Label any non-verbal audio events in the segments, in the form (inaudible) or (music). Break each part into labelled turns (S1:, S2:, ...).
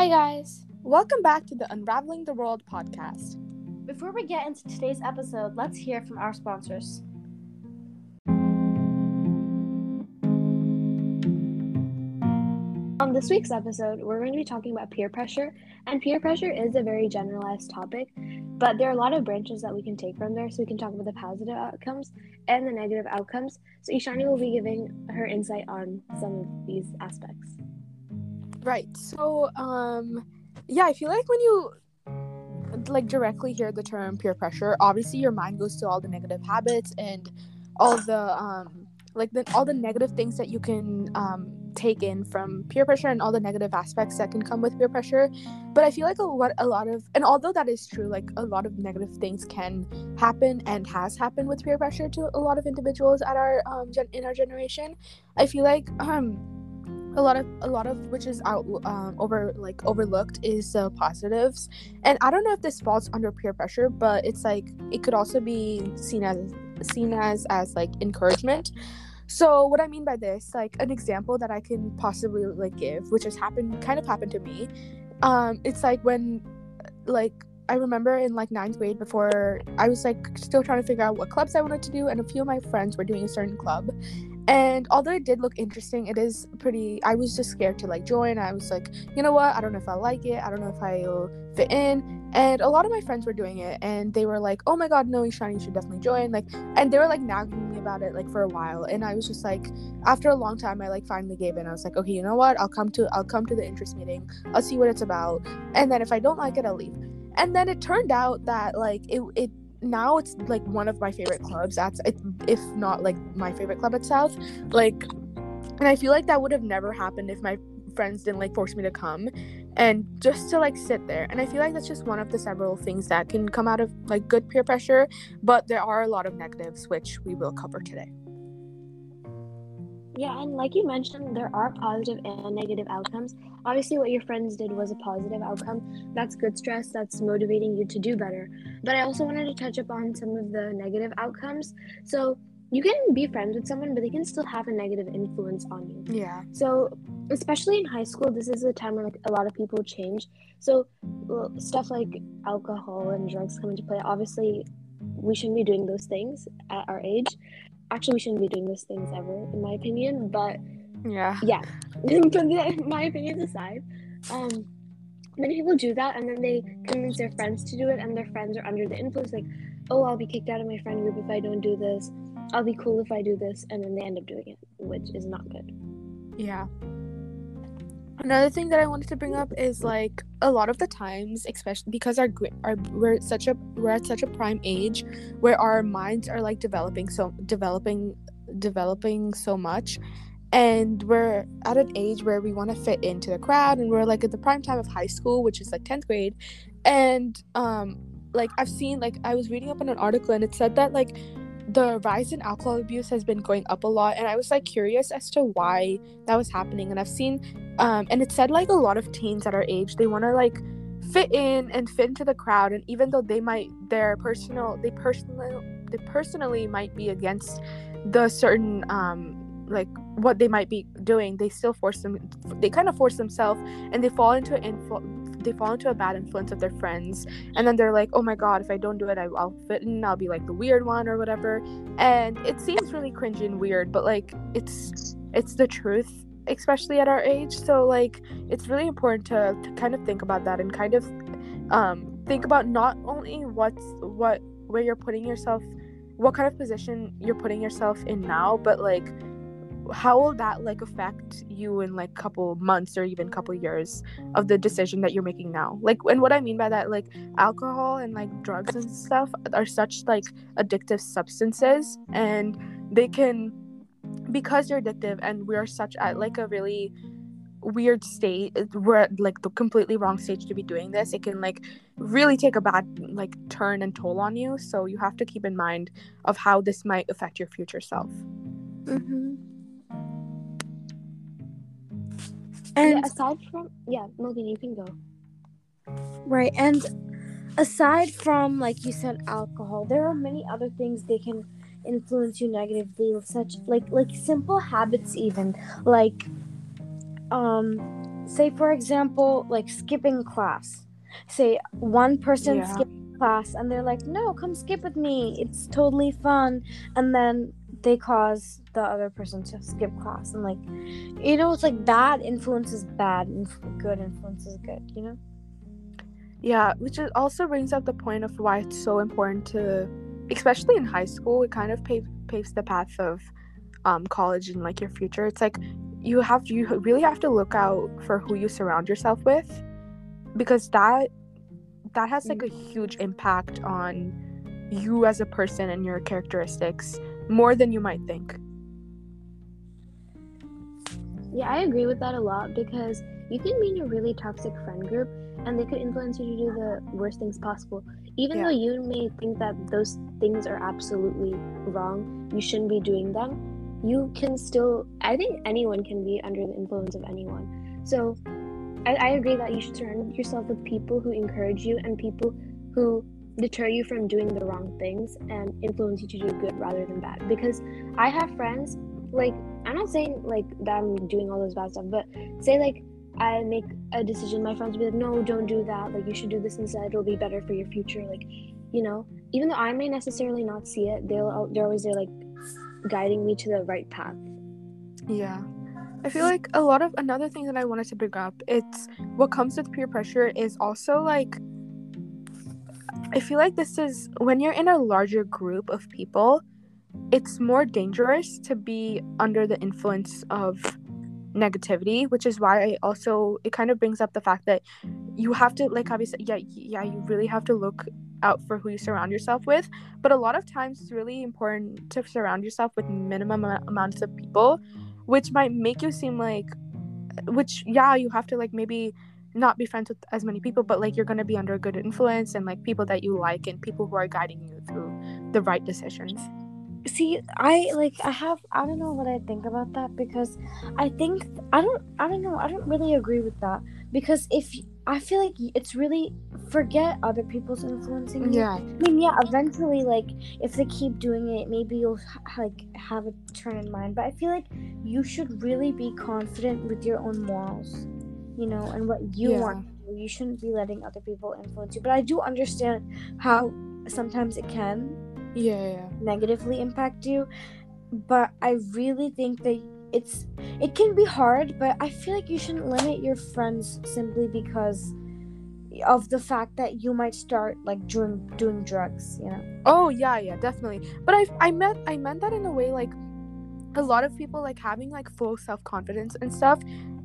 S1: Hi, guys.
S2: Welcome back to the Unraveling the World podcast.
S1: Before we get into today's episode, let's hear from our sponsors. On this week's episode, we're going to be talking about peer pressure, and peer pressure is a very generalized topic, but there are a lot of branches that we can take from there. So we can talk about the positive outcomes and the negative outcomes. So Ishani will be giving her insight on some of these aspects.
S2: Right. So, um, yeah, I feel like when you like directly hear the term peer pressure, obviously your mind goes to all the negative habits and all the um like the all the negative things that you can um take in from peer pressure and all the negative aspects that can come with peer pressure but i feel like a lot a lot of and although that is true like a lot of negative things can happen and has happened with peer pressure to a lot of individuals at our um gen- in our generation i feel like (clears throat) um a lot of a lot of which is out um, over like overlooked is the positives and i don't know if this falls under peer pressure but it's like it could also be seen as seen as as like encouragement so what i mean by this like an example that i can possibly like give which has happened kind of happened to me um it's like when like I remember in like ninth grade before I was like still trying to figure out what clubs I wanted to do, and a few of my friends were doing a certain club. And although it did look interesting, it is pretty. I was just scared to like join. I was like, you know what? I don't know if I like it. I don't know if I'll fit in. And a lot of my friends were doing it, and they were like, oh my god, no, Ishani, you should definitely join. Like, and they were like nagging me about it like for a while. And I was just like, after a long time, I like finally gave in. I was like, okay, you know what? I'll come to I'll come to the interest meeting. I'll see what it's about. And then if I don't like it, I'll leave and then it turned out that like it it now it's like one of my favorite clubs that's if not like my favorite club at south. Like and i feel like that would have never happened if my friends didn't like force me to come and just to like sit there. And i feel like that's just one of the several things that can come out of like good peer pressure but there are a lot of negatives which we will cover today
S1: yeah, and like you mentioned, there are positive and negative outcomes. Obviously, what your friends did was a positive outcome. That's good stress, that's motivating you to do better. But I also wanted to touch upon some of the negative outcomes. So, you can be friends with someone, but they can still have a negative influence on you.
S2: Yeah.
S1: So, especially in high school, this is a time where like a lot of people change. So, well, stuff like alcohol and drugs come into play. Obviously, we shouldn't be doing those things at our age actually we shouldn't be doing those things ever in my opinion but
S2: yeah.
S1: yeah. (laughs) But my opinions aside um many people do that and then they convince their friends to do it and their friends are under the influence like oh i'll be kicked out of my friend group if i don't do this. I'll be cool if i do this and then they end up doing it which is not good.
S2: Yeah Another thing that I wanted to bring up is like a lot of the times, especially because our our we're such a we're at such a prime age where our minds are like developing so developing developing so much and we're at an age where we want to fit into the crowd and we're like at the prime time of high school which is like 10th grade and um like I've seen like I was reading up on an article and it said that like the rise in alcohol abuse has been going up a lot and i was like curious as to why that was happening and i've seen um and it said like a lot of teens at our age they want to like fit in and fit into the crowd and even though they might their personal they personally they personally might be against the certain um like what they might be doing they still force them they kind of force themselves and they fall into an influ- they fall into a bad influence of their friends and then they're like oh my god if i don't do it I, will fit in i'll be like the weird one or whatever. And it seems really cringy and weird but like it's it's the truth especially at our age. So like it's really important to, to kind of think about that and kind of um think about not only what's what where you're putting yourself what kind of position you're putting yourself in now but like how will that like affect you in like couple months or even couple years of the decision that you're making now? Like and what i mean by that like alcohol and like drugs and stuff are such like addictive substances and they can because they're addictive and we're such at like a really weird state we're at like the completely wrong stage to be doing this it can like really take a bad like turn and toll on you so you have to keep in mind of how this might affect your future self
S1: mm-hmm. And yeah, aside from yeah, Morgan, you can go.
S3: Right, and aside from like you said, alcohol, there are many other things they can influence you negatively, such like like simple habits, even like um say for example, like skipping class. Say one person
S2: Yeah.
S3: skips class and they're like, "No, come skip with me. It's totally fun." And then they cause the other person to skip class and like you know it's like bad influence is bad and good influence is good you know
S2: Yeah, which is also brings up the point of why it's so important to, especially in high school, it kind of pave, paves the path of um, college and like your future. It's like you have you really have to look out for who you surround yourself with, because that that has like a huge impact on you as a person and your characteristics more than you might think.
S1: Yeah, I agree with that a lot because you can be in a really toxic friend group and they could influence you to do the worst things possible. Even
S2: Yeah.
S1: though you may think that those things are absolutely wrong, you shouldn't be doing them, you can still, I think anyone can be under the influence of anyone. So I, I agree that you should surround yourself with people who encourage you and people who deter you from doing the wrong things and influence you to do good rather than bad. Because I have friends, like, I'm not saying like that I'm doing all those bad stuff, but say like I make a decision, my friends will be like, no, don't do that. Like, you should do this instead. It'll be better for your future. Like, you know, even though I may necessarily not see it, they'll they're always there like guiding me to the right path.
S2: Yeah. I feel like a lot of another thing that I wanted to bring up, it's what comes with peer pressure is also like I feel like this is when you're in a larger group of people, it's more dangerous to be under the influence of negativity, which is why I also it kind of brings up the fact that you have to like obviously yeah yeah you really have to look out for who you surround yourself with but a lot of times it's really important to surround yourself with minimum amounts of people which might make you seem like which yeah you have to like maybe not be friends with as many people but like you're going to be under good influence and like people that you like and people who are guiding you through the right decisions
S3: see i like i have i don't know what i think about that because i think i don't i don't know i don't really agree with that because if i feel like it's really forget other people's influencing you
S2: yeah
S3: I mean, yeah, eventually, like, if they keep doing it, maybe you'll like have a turn in mind. But I feel like you should really be confident with your own morals, you know, and what you
S2: Yeah.
S3: want to do. You shouldn't be letting other people influence you. But I do understand how sometimes it can
S2: yeah yeah
S3: negatively impact you. But I really think that it's it can be hard, but I feel like you shouldn't limit your friends simply because of the fact that you might start like doing doing drugs, you know.
S2: Oh yeah, yeah, definitely. But I I meant I meant that in a way like a lot of people like having like full self confidence and stuff,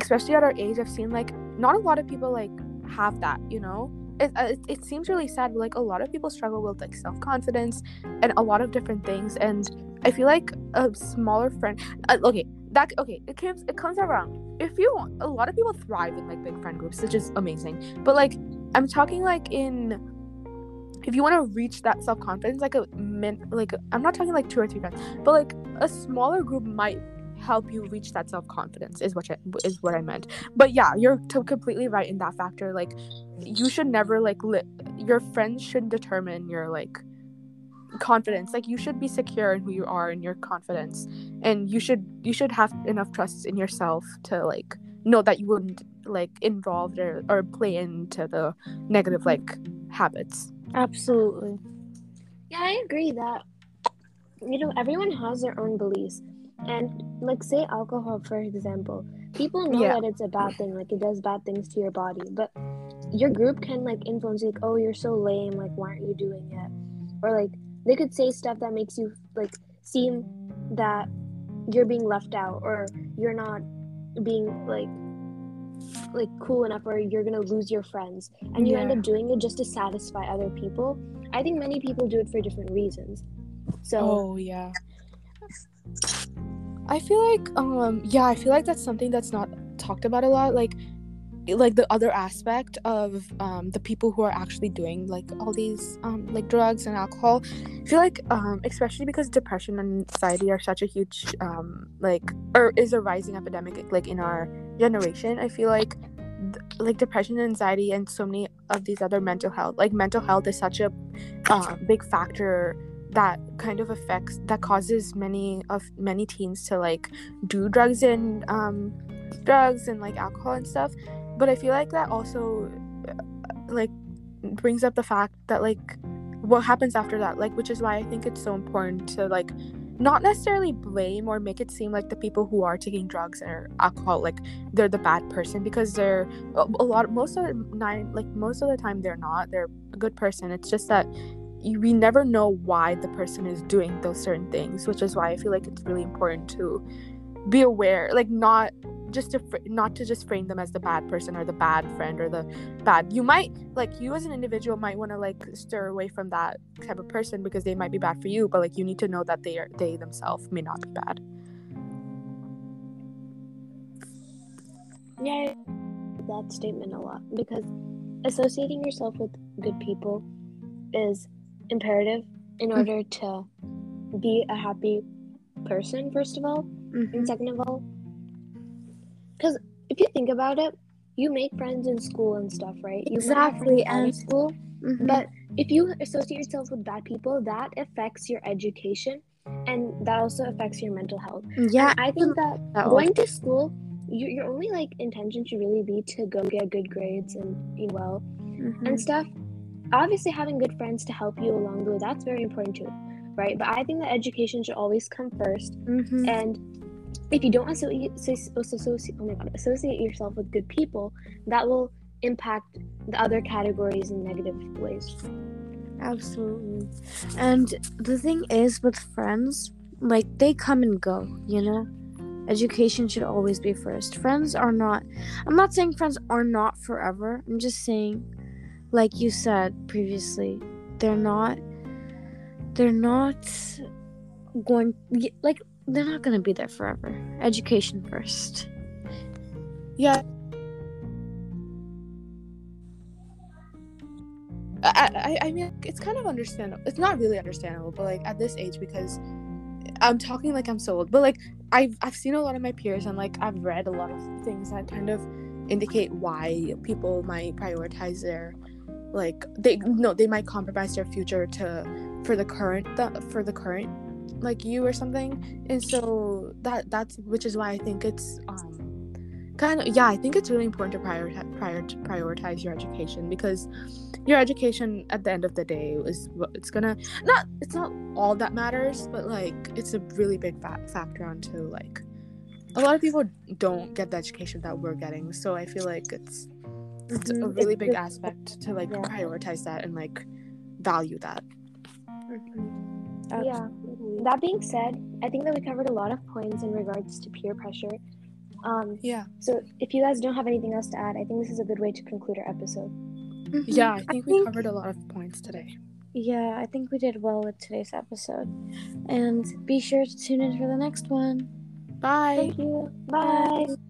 S2: especially at our age. I've seen like not a lot of people like have that. You know, it uh, it, it seems really sad. But, like a lot of people struggle with like self confidence and a lot of different things. And I feel like a smaller friend. Uh, okay, that okay. It comes it comes around. If you want, a lot of people thrive in like big friend groups, which is amazing. But like I'm talking like in if you want to reach that self confidence, like a min, like I'm not talking like two or three friends, but like a smaller group might help you reach that self confidence. Is what I, is what I meant. But yeah, you're t- completely right in that factor. Like, you should never like li- your friends should determine your like confidence. Like, you should be secure in who you are and your confidence, and you should you should have enough trust in yourself to like know that you wouldn't like involve or, or play into the negative like habits.
S3: Absolutely.
S1: Yeah, I agree that you know everyone has their own beliefs, and like say alcohol for example, people know
S2: Yeah.
S1: that it's a bad thing, like it does bad things to your body, but your group can like influence you, like oh you're so lame, like why aren't you doing it, or like they could say stuff that makes you like seem that you're being left out or you're not being like like cool enough or you're gonna lose your friends. And you end up doing it just to satisfy other people. I think many people do it for different reasons. So
S2: Oh yeah. I feel like um yeah, I feel like that's something that's not talked about a lot. Like like the other aspect of um the people who are actually doing like all these um like drugs and alcohol. I feel like um especially because depression and anxiety are such a huge um like or is a rising epidemic like in our generation. I feel like th- like depression and anxiety and so many of these other mental health like mental health is such a uh, big factor that kind of affects that causes many of many teens to like do drugs and um drugs and like alcohol and stuff but i feel like that also uh, like brings up the fact that like what happens after that like which is why i think it's so important to like not necessarily blame or make it seem like the people who are taking drugs or alcohol like they're the bad person because they're a lot most of the nine like most of the time they're not they're a good person. It's just that you, we never know why the person is doing those certain things which is why i feel like it's really important to be aware like not just to fr- not to just frame them as the bad person or the bad friend or the bad you might like you as an individual might want to like stir away from that type of person because they might be bad for you but like you need to know that they are they themselves may not be bad
S1: Yeah, I agree with that statement a lot because associating yourself with good people is imperative in
S3: Mm.
S1: order to be a happy person, first of all,
S3: Mhm.
S1: and second of all, because if you think about it, you make friends in school and stuff, right? You
S3: Exactly, and-
S1: school,
S3: Mhm.
S1: but if you associate yourself with bad people, that affects your education, and that also affects your mental health.
S3: yeah,
S1: And I think that (laughs) going to school, you, your only like intention should really be to go get good grades and be well
S3: Mhm.
S1: and stuff. Obviously, having good friends to help you along the way that's very important too, right? But I think that education should always come first.
S3: Mhm.
S1: And if you don't associate, associate, oh my god, associate yourself with good people, that will impact the other categories in negative ways.
S3: Absolutely. And the thing is with friends, like they come and go, you know? Education should always be first. Friends are not I'm not saying friends are not forever. I'm just saying like you said previously, they're not they're not going like they're not going to be there forever. Education first.
S2: yeah I, I I mean it's kind of understandable it's not really understandable but like at this age because I'm talking like I'm so old but like I've I've seen a lot of my peers and like I've read a lot of things that kind of indicate why people might prioritize their like they no they might compromise their future to for the current for the current like you or something and so that that's which is why I think it's um kind of yeah I think it's really important to prioritize prior, prioritize your education because your education at the end of the day is what it's gonna not it's not all that matters but like it's a really big fa- factor onto like a lot of people don't get the education that we're getting so i feel like it's it's a
S3: Mhm.
S2: really
S3: It's
S2: big
S3: just-
S2: aspect to like
S3: yeah.
S2: prioritize that and like value that
S1: Yeah.
S3: Absolutely.
S1: That being said, I think that we covered a lot of points in regards to peer pressure. Um,
S2: yeah
S1: so if you guys don't have anything else to add, I think this is a good way to conclude our episode.
S3: Mhm.
S2: yeah i think we
S3: think-
S2: covered a lot of points today
S3: Yeah, I think we did well with today's episode. And be sure to tune in for the next one.
S2: bye
S1: Thank you. Bye.